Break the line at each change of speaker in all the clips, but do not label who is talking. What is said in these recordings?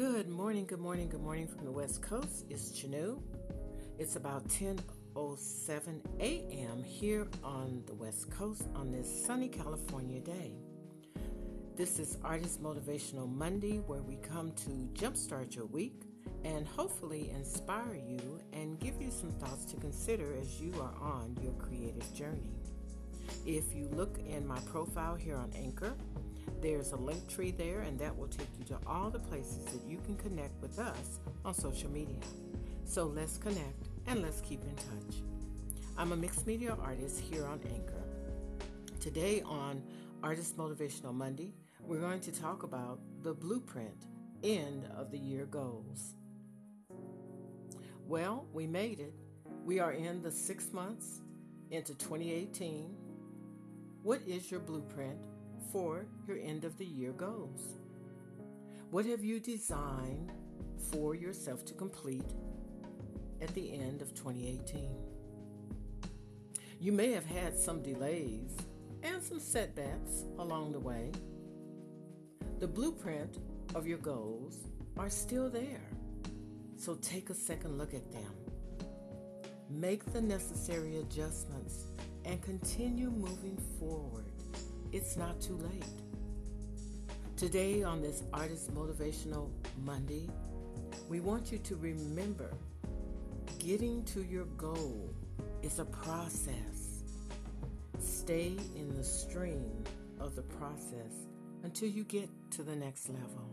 Good morning, good morning, good morning from the West Coast. It's Chanu. It's about 10:07 a.m. here on the West Coast on this sunny California day. This is Artist Motivational Monday where we come to jumpstart your week and hopefully inspire you and give you some thoughts to consider as you are on your creative journey. If you look in my profile here on Anchor, there's a Linktree there, and that will take you to all the places that you can connect with us on social media. So let's connect and let's keep in touch. I'm a mixed media artist here on Anchor. Today on Artist Motivational Monday, we're going to talk about the blueprint end of the year goals. Well, we made it. We are in the six months into 2018. What is your blueprint for your end of the year goals? What have you designed for yourself to complete at the end of 2018? You may have had some delays and some setbacks along the way. The blueprint of your goals are still there. So take a second look at them. Make the necessary adjustments and continue moving forward it's not too late. Today, on this Artist Motivational Monday, we want you to remember getting to your goal is a process. Stay in the stream of the process until you get to the next level.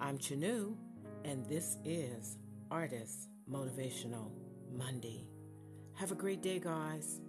I'm Chanu, and this is Artist Motivational Monday. Have a great day, guys.